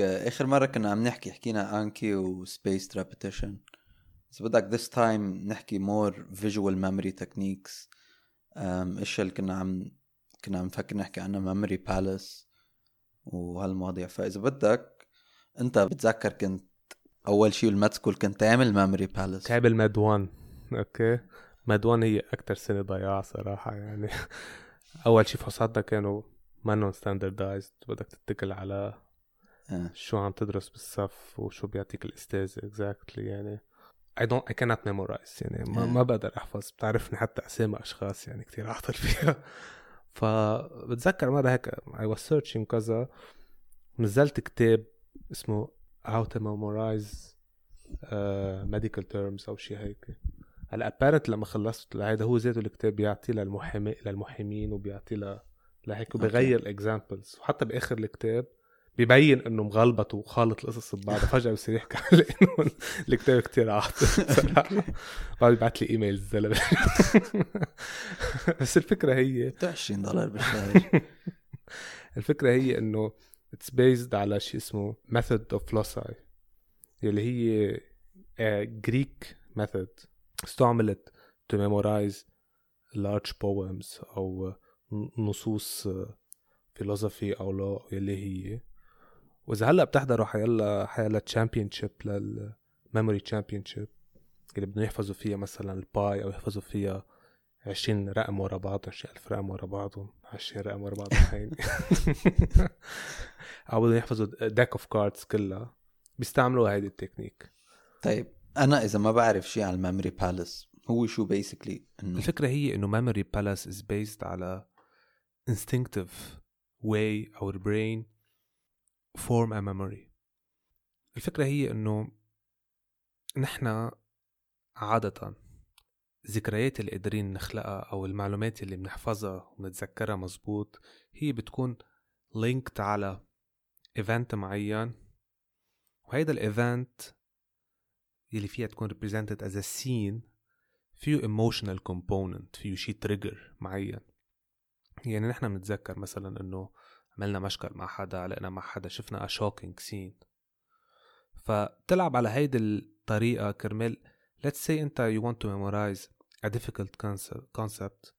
آخر مرة كنا عم نحكي حكينا Anki و spaced repetition إذا بدك this time نحكي more visual memory techniques الاشياء اللي كنا عم كنا عم نفكر نحكي عنها memory palace وهالمواضيع. فإذا بدك أنت بتذكر كنت أول شيء بال med school كنت تعمل memory palace كابل med 1 okay. med 1 هي أكثر سنة ضياع صراحة يعني. أول شيء فحوصاتنا كانوا مانون standardized بدك تتكل على آه. شو عم تدرس بالصف وشو بيعطيك الاستاذ exactly يعني I don't I cannot memorize يعني ما, آه. ما بقدر أحفظ بتعرفني حتى أسامي أشخاص يعني كثير عاطل فيها فبتذكر مرة هيك I was searching كذا نزلت كتاب اسمه How to Memorize uh, Medical Terms أو شيء هيك هلا apparently لما خلصت هذا هو ذاته الكتاب بيعطي للمحامي للمحامين وبيعطي ل لهيك وبغير ال examples وحتى بآخر الكتاب بيبين إنه مغلبط وخالط القصص ببعضها فجأة بصير يحكي على إنه الكتاب كتير عاطل بعد يبعث لي إيميل الزلمة. بس الفكرة هي 20 دولار بالشهر الفكرة هي إنه it's based على شيء اسمه method of loci اللي هي Greek method استعملت to memorize large poems أو نصوص philosophy أو لا يلي هي وإذا هلأ بتحضروا حيلا حيلا championship لل memory championship اللي بدهم يحفظوا فيها مثلا ال pi أو يحفظوا فيها 20 رقم ورا بعض 20 ألف رقم ورا بعضهم 20 رقم ورا بعضهم هين أو بدهم يحفظوا deck of cards كلها. بيستعملوا هيدي التكنيك. طيب أنا إذا ما بعرف شيء عن ال memory palace هو شو basically إنه؟ الفكرة هي إنه memory palace is based على instinctive way our brain form a memory. الفكرة هي إنه نحن عادة الذكريات اللي قادرين نخلقها أو المعلومات اللي بنحفظها ونتذكرها مزبوط هي بتكون linked على event معين. وهيدا ال event يلي فيها تكون represented as a scene فيه emotional component فيه شي trigger معين. يعني نحن بنتذكر مثلا إنه عملنا مشكل مع حدا علقنا مع حدا شفنا shocking scene فبتلعب على هيدي الطريقة كرمال let's say انت you want to memorize a difficult concept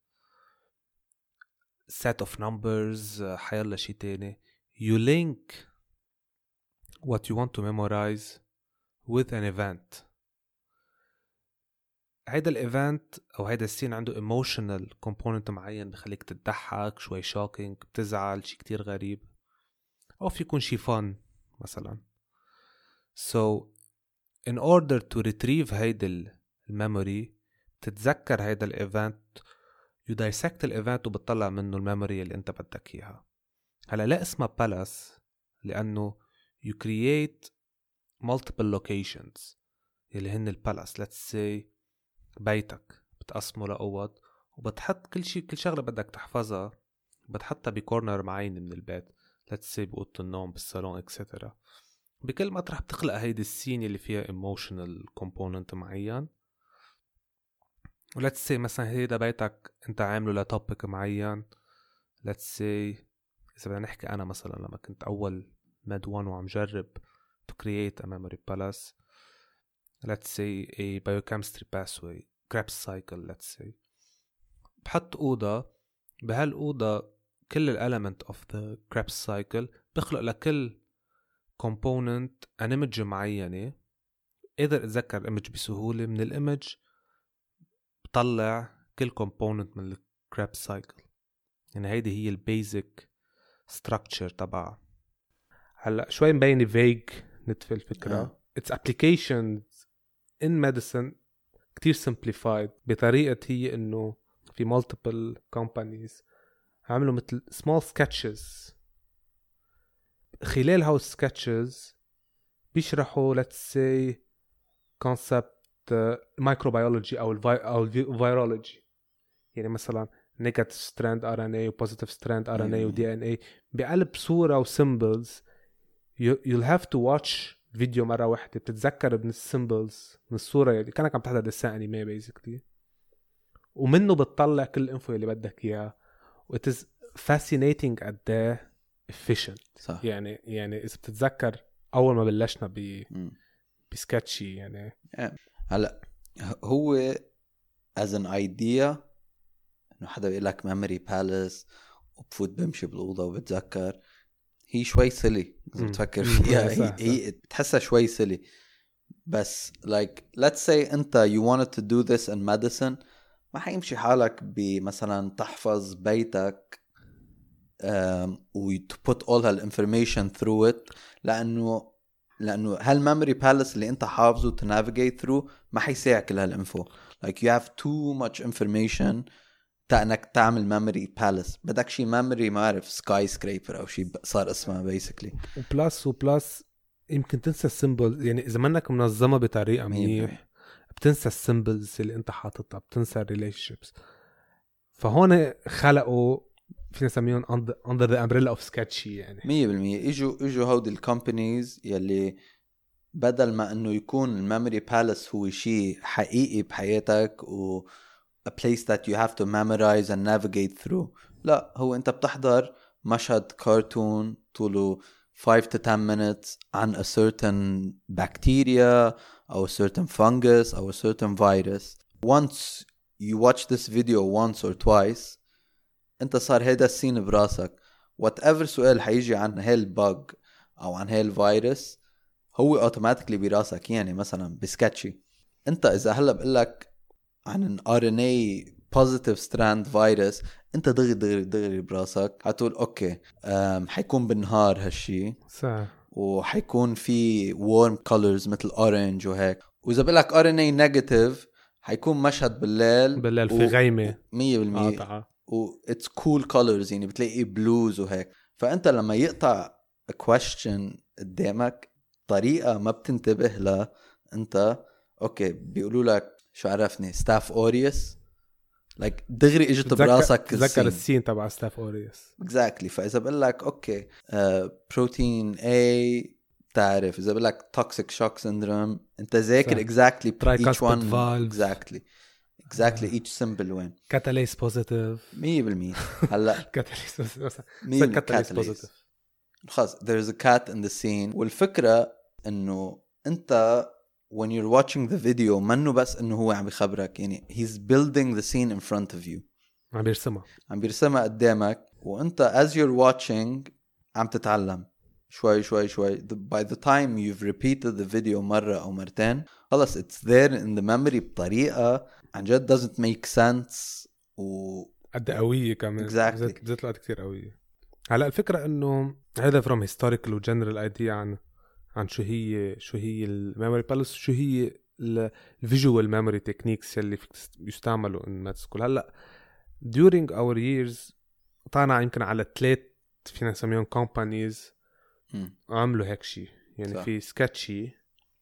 set of numbers حيلا شي تاني you link what you want to memorize with an event هيدا ال event أو هيدا ال scene عنده emotional component معين بخليك تضحك شوي shocking بتزعل شي كتير غريب. أو في يكون شي fun مثلا. So in order to retrieve هيدا ال memory تتذكر هيدا ال event. You dissect ال event وبتطلع منه ال memory اللي أنت بدك إياها. هلأ لا اسمها palace لأنه you create multiple locations. اللي هن ال palace let's say بيتك بتقسمه لأوض وبتحط كل شيء كل شغلة بدك تحفظها بتحطها ب corner معين من البيت say بأوضة النوم بالصالون et cetera بكل مطرح بتخلق هيدي ال scene اللي فيها emotional component معين. و let's say مثلا هيدا بيتك أنت عامله ل topic معين. Let's say إذا بدنا نحكي أنا مثلا لما كنت أول Med 1 وعم جرب to create a memory palace let's say a biochemistry pathway Krebs cycle let's say. بحط أوضة بهالأوضة كل ال element of the Krebs cycle بخلق لكل component an image معينة. قادر أتذكر ال image بسهولة من ال image بطلع كل component من ال Krebs cycle. يعني هيدي هي ال basic structure تبعها. هلأ شوي مبينة vague نتفة الفكرة. آه. its in medicine كتير simplified بطريقة هي انه في multiple companies عملوا مثل small sketches خلال هاو sketches بيشرحوا let's say concept microbiology أو الفي أو الفيرولوجي يعني مثلا negative strand RNA و positive strand RNA و مم. DNA بقلب صورة و symbols you, you'll have to watch فيديو مرة واحدة بتتذكر من السيمبلز من الصورة اللي كانك عم تحضر دسان انمي بيزكلي ومنه بتطلع كل الانفو اللي بدك إياه. و it is fascinating قد إيه efficient. صح. يعني يعني إذا بتتذكر أول ما بلشنا ب. بسكتشي يعني. هلأ هو as an idea إنه حدا بيقول لك memory palace وبفوت بمشي بالأوضة وبتذكر. هي شوي سلي إذا. بتفكر. فيها. هي, هي بتحسها شوي سلي بس like let's say أنت you wanted to do this in medicine ما حيمشي حالك بمثلا تحفظ بيتك و to put all هالinformation through it. لأنه لأنه هالميموري بالانس اللي أنت حافظه navigate through ما حيساع كل هالانفو like you have too much information تا انك تعمل ميموري بالانس بدك شي ميموري ما اعرف سكاي سكريبر أو شي صار اسمها بيسكلي وبلس وبلس يمكن تنسى السيمبل. يعني إذا منك منظمة بطريقة منيح بتنسى ال symbols اللي أنت حاططها بتنسى ال relationships فهون خلقوا فينا نسميهم under the umbrella of Sketchy يعني. 100% إجوا إجوا هودي ال companies يلي بدل ما إنه يكون ال memory palace هو شيء حقيقي بحياتك و a place that you have to memorize and navigate through. لا هو انت بتحضر مشهد كرتون طوله 5 to 10 minutes عن a certain bacteria أو a certain fungus أو a certain virus. Once you watch this video once or twice انت صار هيدا ال scene براسك. whatever سؤال حيجي عن هاي ال bug أو عن هاي الفيروس هو automatically براسك يعني مثلا ب Sketchy. انت إذا هلأ بقول لك عن an RNA positive strand virus أنت دغري دغري دغري براسك حتقول okay حيكون بالنهار هالشي. صح. وحيكون في warm colors مثل orange وهيك. وإذا بقول لك RNA negative حيكون مشهد بالليل. بالليل في غيمة. 100% قاطعة. و it's cool colors يعني بتلاقي بلوز وهيك. فأنت لما يقطع question قدامك طريقة ما بتنتبه لها أنت okay بيقولوا لك شو عرفني؟ Staph aureus like دغري إجت براسك تذكر ال scene. تبع Staph aureus exactly فإذا بقول لك okay protein A بتعرف. إذا بقول لك toxic shock syndrome أنت ذاكر. exactly one. valve. exactly exactly each symbol وين catalase positive 100% هلأ. كاتاليس مين catalase؟ positive خلص there's a cat in the scene. والفكرة إنه أنت when you're watching the video منه بس إنه هو عم بخبرك يعني he's building the scene in front of you. عم بيرسمها. عم بيرسمها قدامك وأنت as you're watching عم تتعلم. شوي شوي شوي. The- by the time you've repeated the video مرة أو مرتين خلص it's there in the memory بطريقة عن جد doesn't make sense. و قد قوية كمان. Exactly. بالذات الوقت كثير قوية. هلأ الفكرة إنه هذا from historical و general idea عن عن شو هي شو هي ال memory palace شو هي ال visual memory techniques يلي فيك يستعملوا in med school هلأ during our years طلعنا يمكن على ثلاث فينا نسميهم companies. عملوا هيك شيء يعني صح. في Sketchy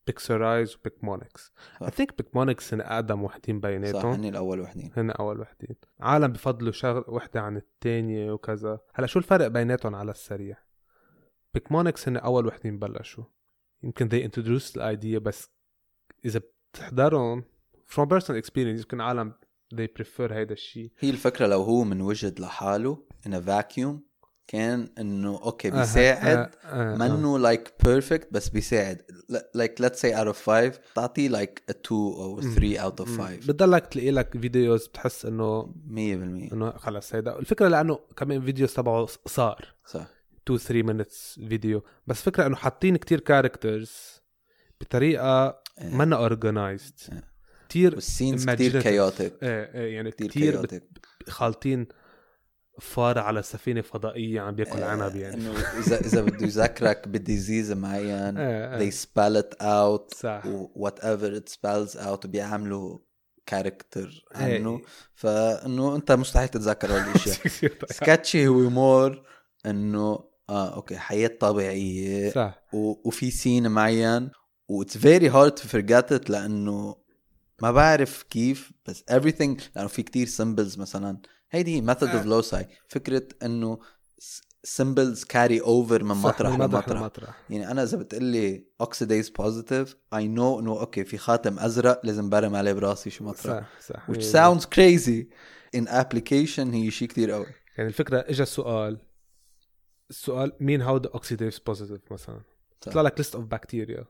Pixorize و Picmonic صح. I think Picmonic هن أقدم وحدين صح بيناتهم. هني الأول وحدين. هن أول وحدين. عالم بفضلوا شغل وحدة عن الثانية وكذا. هلأ شو الفرق بيناتهم على السريع؟ Picmonic هن أول وحدين بلشوا. يمكن they introduced ال idea بس إذا بتحضرهم from personal experience يمكن عالم they prefer هيدا الشيء هي الفكرة لو هو من وجد لحاله in a vacuum كان إنه okay بيساعد منه like perfect بس بيساعد. like let's say out of 5 تعطيه like a 2 أو 3 out of 5 بتضلك تلاقي لك videos بتحس إنه 100% إنه خلص هيدا. الفكرة لأنه كمان videos تبعه قصار صح 2 3 minutes video بس فكرة إنه حاطين كتير characters بطريقة إيه. منا organized إيه. كتير وال scenes كتير imaginative. chaotic إيه إيه يعني كتير كتير chaotic بت- خالطين فار على سفينة فضائية عم بياكل عنب يعني إنه اذا إذا بده يذكرك ب disease معين إيه they إيه spell it out صح و whatever it spells out وبيعملوا character إيه. عنه فإنه أنت مستحيل تتذكر هول الأشياء كتير طيب. Sketchy هو more إنه آه okay حياة طبيعية صح. و... وفي scene معين و it's very hard to forget it لأنه ما بعرف كيف بس everything لأنه في كتير symbols مثلا. هيدي هي method of آه. loci فكرة إنه symbols carry over من مطرح لمطرح. لمطرح. يعني أنا إذا بتقلي oxidase positive I know إنه okay في خاتم أزرق لازم برم عليه براسي شو مطرح. صح صح which sounds crazy. In application هي شيء كتير قوي. يعني الفكرة اجى السؤال السؤال مين هود oxidase positive مثلا؟ بيطلع لك list of بكتيريا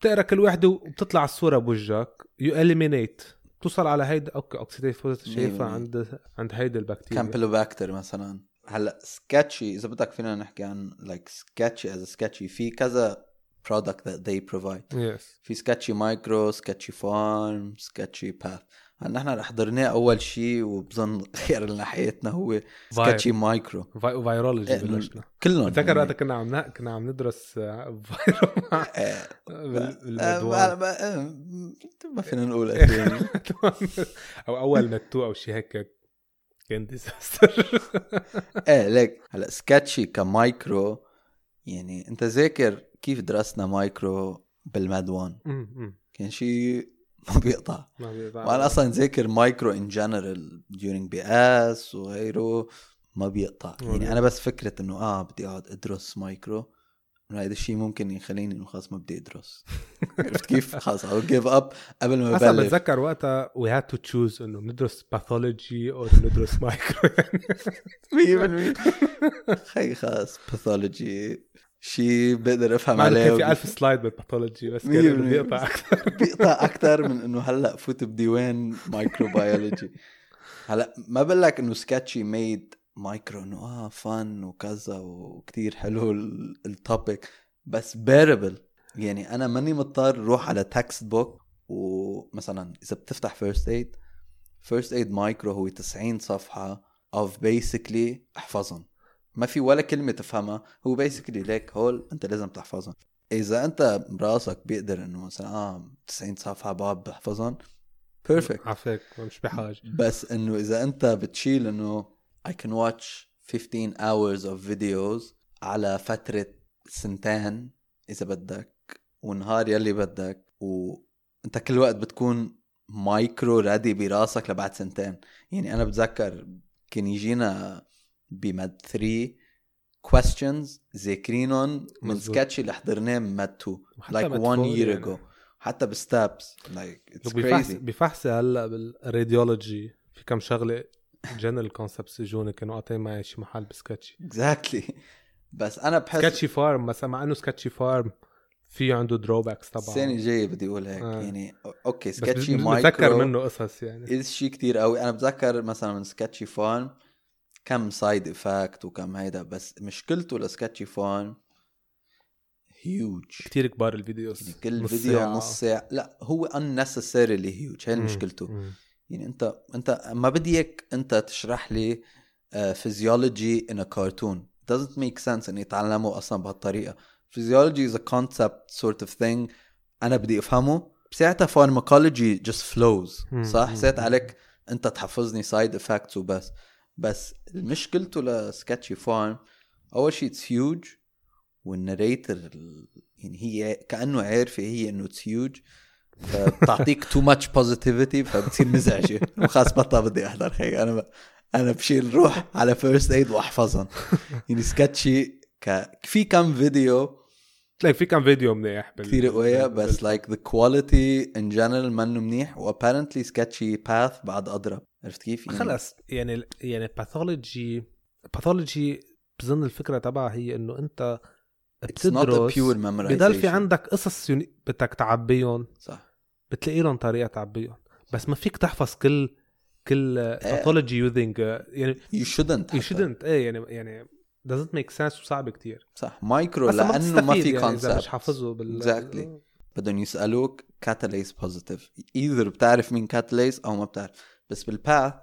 بتقرأ كل وحدة وبتطلع الصورة بوجهك. you eliminate بتوصل على هيدا okay oxidase شايفها عند عند هيدي البكتيريا. Campylobacter مثلا. هلأ Sketchy إذا بدك فينا نحكي عن like Sketchy as Sketchy في كذا product that they provide. yes في Sketchy Micro Sketchy Pharm Sketchy Path هلا نحن رح حضرناه أول شيء وبظن خير لنا حياتنا هو سكتشي مايكرو في- فيرولوجي إيه، بلشنا كلهم بتذكر يعني. وقتها كنا عم كنا عم ندرس آه، فيرو مع- آه، بال- آه، بالمدوان ما- آه، فينا نقول أثاني. أو أول نتو أو شيء هيك كان ديزاستر إيه ليك هلأ سكتشي كمايكرو يعني أنت ذاكر كيف درسنا مايكرو بالماد 1 كان شيء ما بيقطع. وأنا أصلا ذاكر micro in general during BS وغيره ما بيقطع. ما يعني بيقطع. أنا بس فكرة إنه آه بدي أقعد أدرس مايكرو هذا الشيء ممكن يخليني إنه خلاص ما بدي أدرس. عرفت كيف؟ خلاص أو give up قبل ما أصلا ببلش بتذكر وقتها we had to choose إنه ندرس pathology أو ندرس مايكرو 100% خي خلاص pathology شيء بقدر أفهم عليه كان في وب- ألف slide بال pathology بس كان. بيقطع أكثر. بيقطع أكثر من إنه هلأ فوت ب Day 1 microbiology هلأ ما بقول لك إنه Sketchy made micro إنه آه فن وكذا وكتير حلو ال topic بس بيربل يعني أنا ماني مضطر روح على textbook ومثلا إذا بتفتح First Aid First Aid micro هو 90 صفحة of basically أحفظهم. ما في ولا كلمة تفهمها. هو basically ليك هول أنت لازم تحفظهم. إذا أنت براسك بيقدر إنه مثلا آه 90 صفحة بقعد بحفظهم. perfect عفاك مش بحاجة. بس إنه إذا أنت بتشيل إنه I can watch 15 hours of videos على فترة سنتين إذا بدك ونهار يلي بدك وانت كل وقت بتكون مايكرو already براسك لبعد سنتين. يعني أنا بتذكر كان يجينا بمد 3 questions ذاكرينهم من. Sketchy اللي حضرناه 2 like مد one four year يعني. ago. حتى بستابس. It's بفحص crazy. بفحصي هلا بال radiology في كم شغلة general concepts اجوني كانوا قاطعين معي شي محل ب Sketchy exactly. بس أنا بحس Sketchy Pharm مثلا مع إنه Sketchy Pharm في عنده drawbacks طبعا. السنة الجاية بدي أقول هيك آه. يعني okay بس Sketchy بتذكر مايكرو منه قصص يعني. شيء كتير قوي. أنا بتذكر مثلا من Sketchy Pharm كم side effect وكم هيدا بس مشكلته ل Sketchy Pharm huge كتير كبار ال videos يعني كل فيديو ساعة. نص ساعة لا هو unnecessarily هيوج هي. مشكلته. يعني انت انت ما بدي إياك انت تشرح لي physiology in cartoon doesn't make sense إني أتعلمه أصلا بهالطريقة physiology is a concept sort of thing أنا بدي أفهمه بساعتها pharmacology just flows مم. صح مم. ساعت عليك أنت تحفظني side effects وبس بس مشكلته ل Sketchy Pharm أول شيء it's huge وال narrator يعني هي كأنه عارفه هي إنه it's huge فبتعطيك too much positivity فبتصير مزعجة. وخلاص بطل بدي أحضر هيك. أنا ب... أنا بشيل روح على First Aid وأحفظهم. يعني Sketchy ك... في كم فيديو تلاقي في كم فيديو منيح بال... كثير قوية بس like the quality in general منه منيح. و apparently Sketchy Path بعد أضرب. عرفت كيف؟ يعني خلص يعني يعني pathology pathology بظن الفكرة تبعها هي إنه أنت بتدرس بضل في عندك قصص يوني- بدك تعبيهم صح. بتلاقي لهم طريقة تعبيهم. بس ما فيك تحفظ كل كل pathology using يعني you shouldn't you. shouldn't إيه يعني يعني doesn't make sense وصعب كتير. صح. مايكرو لأنه ما في يعني إذا مش concept حافظه بال Exactly. بدهم يسألوك catalase positive either بتعرف مين كاتاليز أو ما بتعرف. بس بال path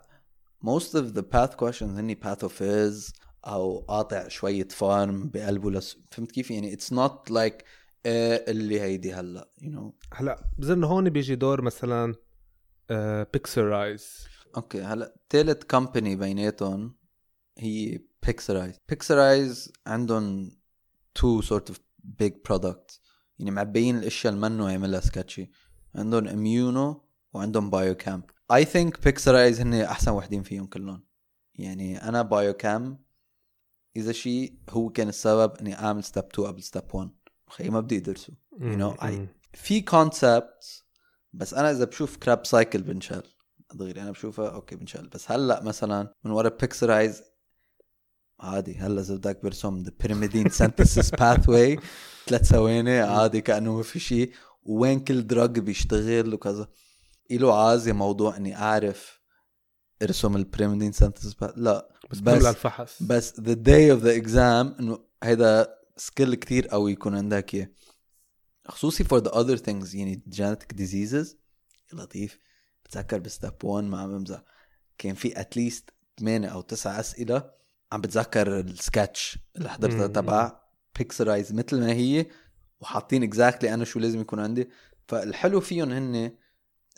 most of the path questions هني pathophys أو قاطع شوية pharm بقلبه less فهمت كيف؟ يعني it's not like آه اللي هيدي هلأ you know. هلأ بظن هون بيجي دور مثلا Pixorize okay هلأ ثالث company بيناتهم هي Pixorize Pixorize عندهم two sort of big products يعني معبيين الأشياء اللي منه يعملها Sketchy عندهم immuno وعندهم biochem I think Pixorize هن أحسن وحدين فيهم كلهم. يعني أنا biochem اذا شيء هو كان السبب إني أعمل Step 2 قبل Step 1 خي ما بدي ادرسه you know I في concept بس أنا إذا بشوف Krebs cycle بنشال دغري أنا بشوفها okay بنشال بس هلأ مثلا من ورا Pixorize عادي هلأ إذا بدك برسم the pyrimidine synthesis pathway ثلاث ثواني عادي كأنه ما في شيء. وين كل drug بيشتغل وكذا. إله عازي موضوع إني أعرف إرسم ال pyrimidine synthesis لا بس بس بس الفحص. بس the day of the exam إنه هيدا skill كتير قوي يكون عندك إياه. خصوصي for the other things يعني genetic diseases. لطيف. بتذكر ب Step 1 ما عم بمزح. كان في at least 8 أو 9 أسئلة عم بتذكر السكتش اللي حضرتها. تبع. Pixorize مثل ما هي وحاطين exactly أنا شو لازم يكون عندي. فالحلو فيهم هن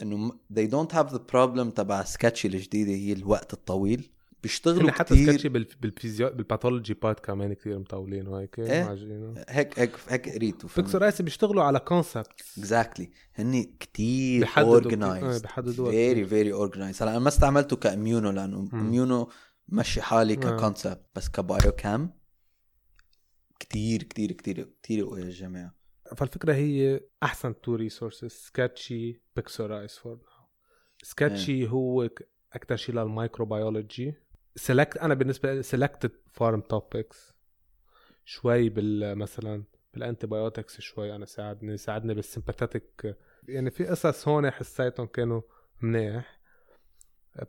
إنه they don't have the problem تبع Sketchy الجديدة هي الوقت الطويل. بيشتغلوا هن حتى كتير. سكتشي بال- بالفيزيو بالباثولوجي بارت كمان كثير مطولين وهيك إيه. معجنين هيك هيك هيك قريت Pixorize بيشتغلوا على concept exactly هن كتير بيحددوا كتير- organized بيحددوها فيري فيري اورجنايزد هلا أنا ما استعملته ك immuno لأنه immuno مشي حالي آه. ك concept بس ك biochem كتير كتير كتير كتير قوي الجماعه فالفكرة هي أحسن two resources Sketchy Pixorize for now Sketchy هو أكثر شيء لل microbiology select أنا بالنسبة لي selected pharm topics شوي بال مثلا بال antibiotics شوي أنا ساعدني ساعدني بال sympathetic يعني في قصص هون حسيتهم كانوا منيح.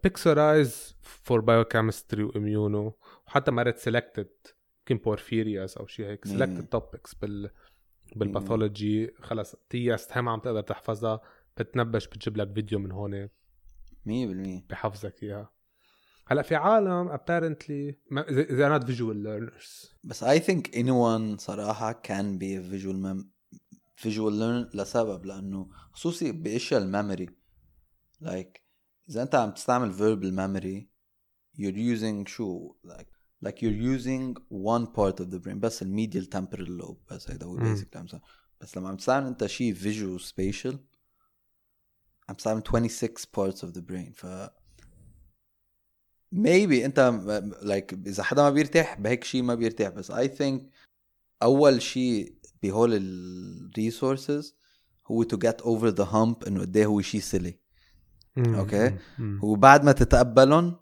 Pixorize for biochemistry و immuno وحتى مرات selected يمكن porphyrias أو شيء هيك. selected topics بال بال pathology خلص test هم عم تقدر تحفظها. بتنبش بتجيب لك فيديو من هون. 100% بحفظك إياها. هلأ في عالم apparently they're not visual learners. بس I think anyone صراحة can be a visual mem visual learner لسبب لأنه خصوصي بأشياء ال memory. Like إذا أنت عم تستعمل verbal memory you're using شو؟ Like like you're using one part of the brain. بس ال medial temporal lobe. بس هيدا هو basic مثلا بس لما عم تستعمل أنت شيء visual spatial عم تستعمل 26 parts of the brain. ف maybe انت like إذا حدا ما بيرتاح بهيك شيء ما بيرتاح. بس I think أول شيء بهول ال resources هو to get over the hump إنه قد إيه هو شيء silly okay. وبعد ما تتقبلهم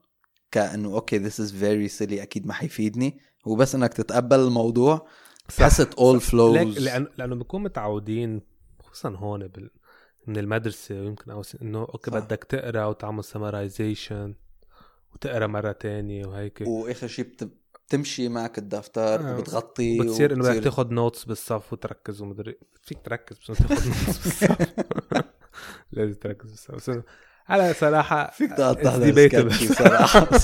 كأنه okay this is very silly أكيد ما حيفيدني. هو بس إنك تتقبل الموضوع. all flows. ليك لأن لأنه بنكون متعودين خصوصا هون بال... من المدرسة ويمكن أو إنه okay صح. بدك تقرأ وتعمل summarization وتقرأ مرة تانية وهيك. وآخر شيء بت- بتمشي معك الدفتر آه. وبتغطي بتصير إنه بدك تاخذ notes بالصف وتركز ومدري فيك تركز بس تاخذ notes بالصف. لازم تركز بالصف. على صراحة فيك. Sketchy صراحة.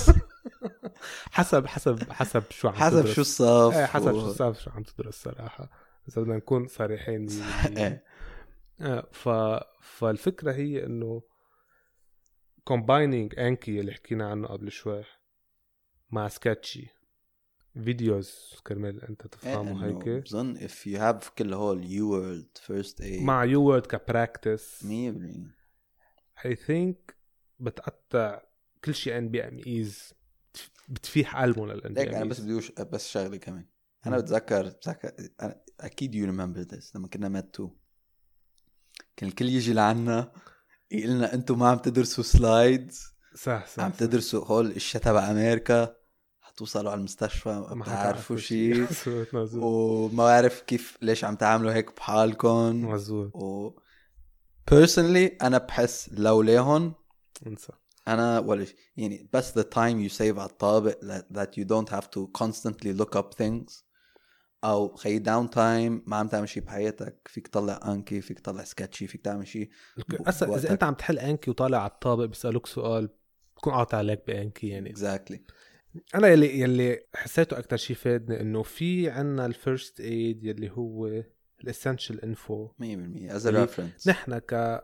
حسب حسب حسب شو عم حسب تدرس. شو الصف إيه حسب و- شو الصف شو عم تدرس صراحة. إذا بدنا نكون صريحين. إيه آه، ف... فالفكرة هي إنه combining Anki اللي حكينا عنه قبل شوي مع Sketchy. videos كرمال أنت تفهمه هيك. بظن if you have كل هول UWorld First Aid مع UWorld ك practice 100% I think بتقطع كل شيء NBMEs بتفيح قلبهم لل NB ليك أنا بس بدي بس شغلة كمان. أنا. بتذكر بتذكر أنا أكيد you remember this لما كنا Med 2 كان الكل يجي لعنا يقول لنا أنتم ما عم تدرسوا slides صح صح عم. تدرسوا هول الاشياء تبع أمريكا حتوصلوا على المستشفى ما بتعرفوا شيء وما بعرف كيف ليش عم تعملوا هيك بحالكم. مزبوط و personally أنا بحس لولاهم انسى. أنا ولا شيء. يعني بس the time you save على الطابق that- you don't have to constantly look up things أو خي down time ما عم تعمل شيء بحياتك. فيك تطلع Anki فيك تطلع Sketchy فيك تعمل شيء هسا إذا. أنت عم تحل Anki وطالع على الطابق بيسالوك سؤال بتكون قاطع عليك ب Anki يعني. Exactly. أنا يلي يلي حسيته أكثر شيء فادني إنه في عنا ال First Aid يلي هو ال essential info 100% as a اللي- reference. نحن ك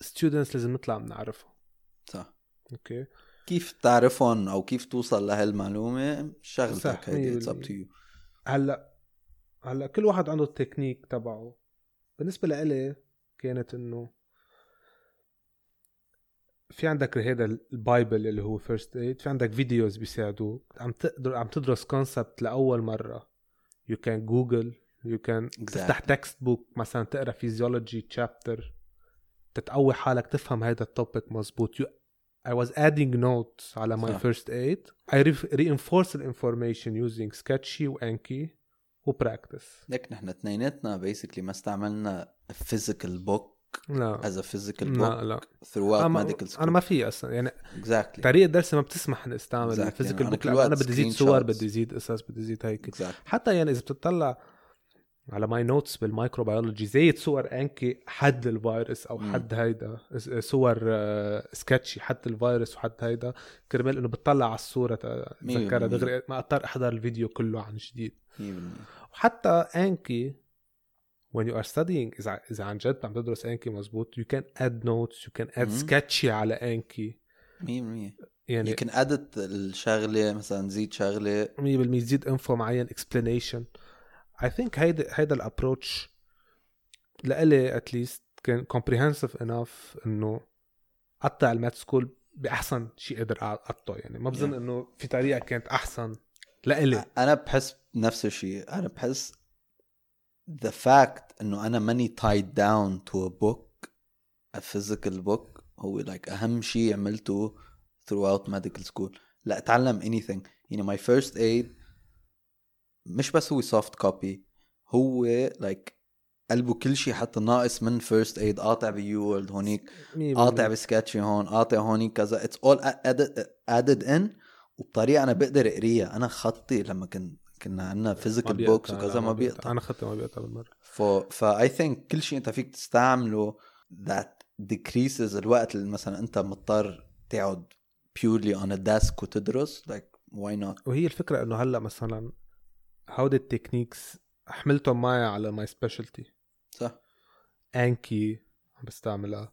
students لازم نطلع بنعرفه. صح. okay كيف تعرفهم أو كيف توصل لهالمعلومة؟ شغلتك هيدي up 100%. to you. هلأ هلأ كل واحد عنده التكنيك تبعه. بالنسبة لإلي كانت إنه في عندك هذا ال bible اللي هو First Aid في عندك videos بيساعدوك. عم تقدر عم تدرس concept لأول مرة. you can Google you can تفتح textbook مثلا تقرأ physiology chapter تتقوي حالك تفهم هذا ال topic مزبوط you I was adding notes على my صح. first aid. I re- reinforce the information using Sketchy و Anki و practice ليك نحن اثنيناتنا basically ما استعملنا physical book لا. as a physical لا book لا. throughout أنا, medical school. أنا ما في أصلا. يعني exactly. طريقة درسي ما بتسمح إني أستعمل Exactly. ال physical book وقت أنا بدي زيد صور. بدي زيد قصص بدي زيد هيك. Exactly. حتى يعني إذا بتطلع على my notes بال microbiology زايد صور Anki حد الفيروس أو. حد هيدا صور آه، Sketchy حد الفيروس وحد هيدا. كرمال إنه بتطلع على الصورة تذكرها. دغري ما اضطر أحضر الفيديو كله عن جديد. 100% وحتى Anki when you are studying إذا إذا عن جد عم تدرس Anki مزبوط you can add notes you can add مم. Sketchy على Anki. 100% يعني you can edit الشغلة مثلا زيد شغلة. 100% تزيد info معين explanation. I think هيدا هيدا ال approach لإلي at least كان comprehensive enough إنه قطع ال med school بأحسن شيء قدر أقطعه. يعني ما بظن Yeah. إنه في طريقة كانت أحسن لإلي. أنا بحس نفس الشيء أنا بحس the fact إنه أنا ماني tied down to a book a physical book هو like أهم شيء عملته throughout medical school. لا أتعلم anything. يعني my first aid مش بس هو soft copy هو like قلبه كل شيء حتى ناقص من first aid قاطع ب UWorld هونيك قاطع ب Sketchy هون قاطع هونيك كذا. it's all added in وبطريقة أنا بقدر أقريها. أنا خطي لما كن كنا عندنا physical books وكذا ما بيقطع. أنا خطي ما بيقطع بالمرة. ف I think كل شيء أنت فيك تستعمله that decreases الوقت اللي مثلا أنت مضطر تقعد purely on a desk وتدرس like why not وهي الفكرة إنه هلأ مثلا هودي ال techniques حملتهم معي على my specialty صح. Anki عم بستعملها.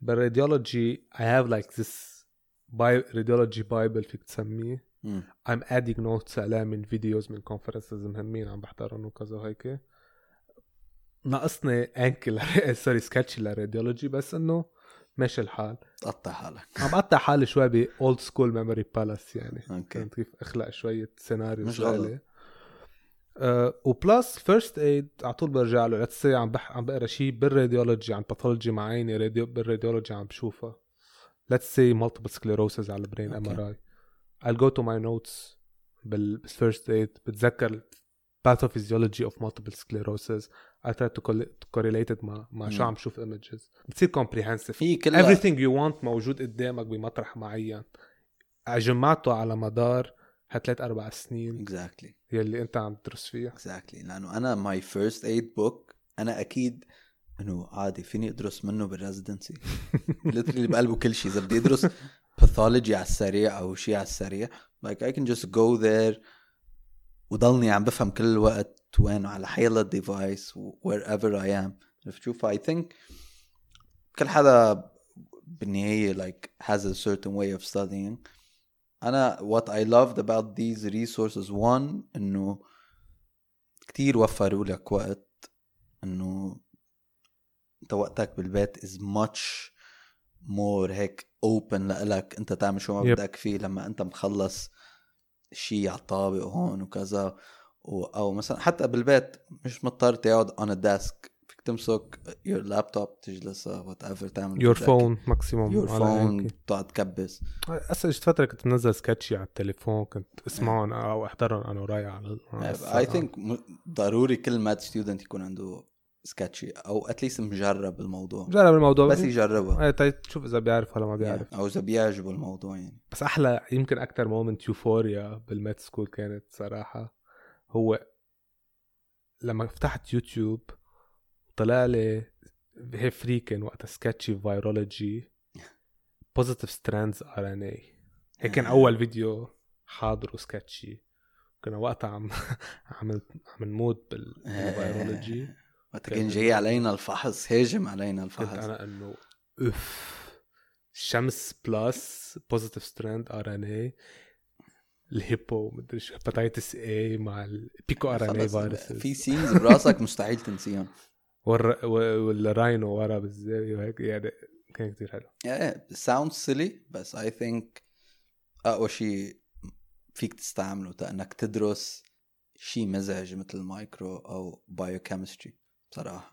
بال radiology I have like this my radiology bible فيك تسميه. مم. I'm adding notes عليه من videos من conferences مهمين عم بحضرهم وكذا وهيك. ناقصني Anki sorry Sketchy لل radiology بس إنه ماشي الحال. تقطع حالك. عم بقطع حالي شوي ب old school memory palace يعني. okay. كيف أخلق شوية سيناريو مش غلط. أه و plus First Aid على طول برجع له. let's عم بح عم بقرا شيء بال radiology عن pathology معيني radio بال radiology عم بشوفها let's say multiple sclerosis على ال brain MRI I'll go to my notes بال First Aid بتذكر pathophysiology of multiple sclerosis. I try to correlate it مع مع شو. عم شوف images. بتصير comprehensive. هي كلها everything you want موجود قدامك بمطرح معين. جمعته على مدار هالثلاث أربع سنين. Exactly. يلي أنت عم تدرس فيها. Exactly. لأنه أنا my First Aid book أنا أكيد إنه عادي فيني أدرس منه بال residency literally بقلبه كل شيء. إذا بدي أدرس pathology على السريع أو شيء على السريع like I can just go there وضلني عم بفهم كل الوقت وين على حيلا device wherever I am. عرفت شوف I think كل حدا بالنهاية like has a certain way of studying. أنا what I loved about these resources one إنه كتير وفروا لك وقت إنه أنت وقتك بالبيت is much more هيك open لإلك أنت تعمل شو ما Yep. بدك فيه لما أنت مخلص شيء على الطابق هون وكذا و أو مثلا حتى بالبيت مش مضطر تقعد on a desk تمسك your laptop تجلس whatever تعمل your phone maximum your phone تقعد تكبس. هسه اجت فترة كنت منزل Sketchy على التليفون كنت اسمعهم أو أحضرهم أنا ورايح على اي. think ضروري كل med student يكون عنده Sketchy أو at least مجرب الموضوع. جرب الموضوع. بس يجربها إيه طيب تشوف إذا بيعرف ولا ما بيعرف. أو إذا بيعجبه الموضوع يعني. بس أحلى يمكن أكثر moment euphoria بال med school كانت صراحة. هو لما فتحت يوتيوب طلع لي هي freaking وقتها Sketchy virology positive strands RNA هيك كان أول فيديو حاضره Sketchy كنا وقتها عم عم عم نموت بال- بال virology وقت كان جاي علينا الفحص هاجم علينا كنت الفحص. أنا إنه اف شمس plus positive strand RNA الهيبو مدري شو hepatitis A مع ال picornavirus في scenes براسك مستحيل تنسيهم. وال rhino ورا بالزاوية وهيك يعني كان كتير حلو. إيه sound silly بس I think أقوى شيء فيك تستعمله إنك تدرس شيء مزعج مثل المايكرو أو biochemistry بصراحة.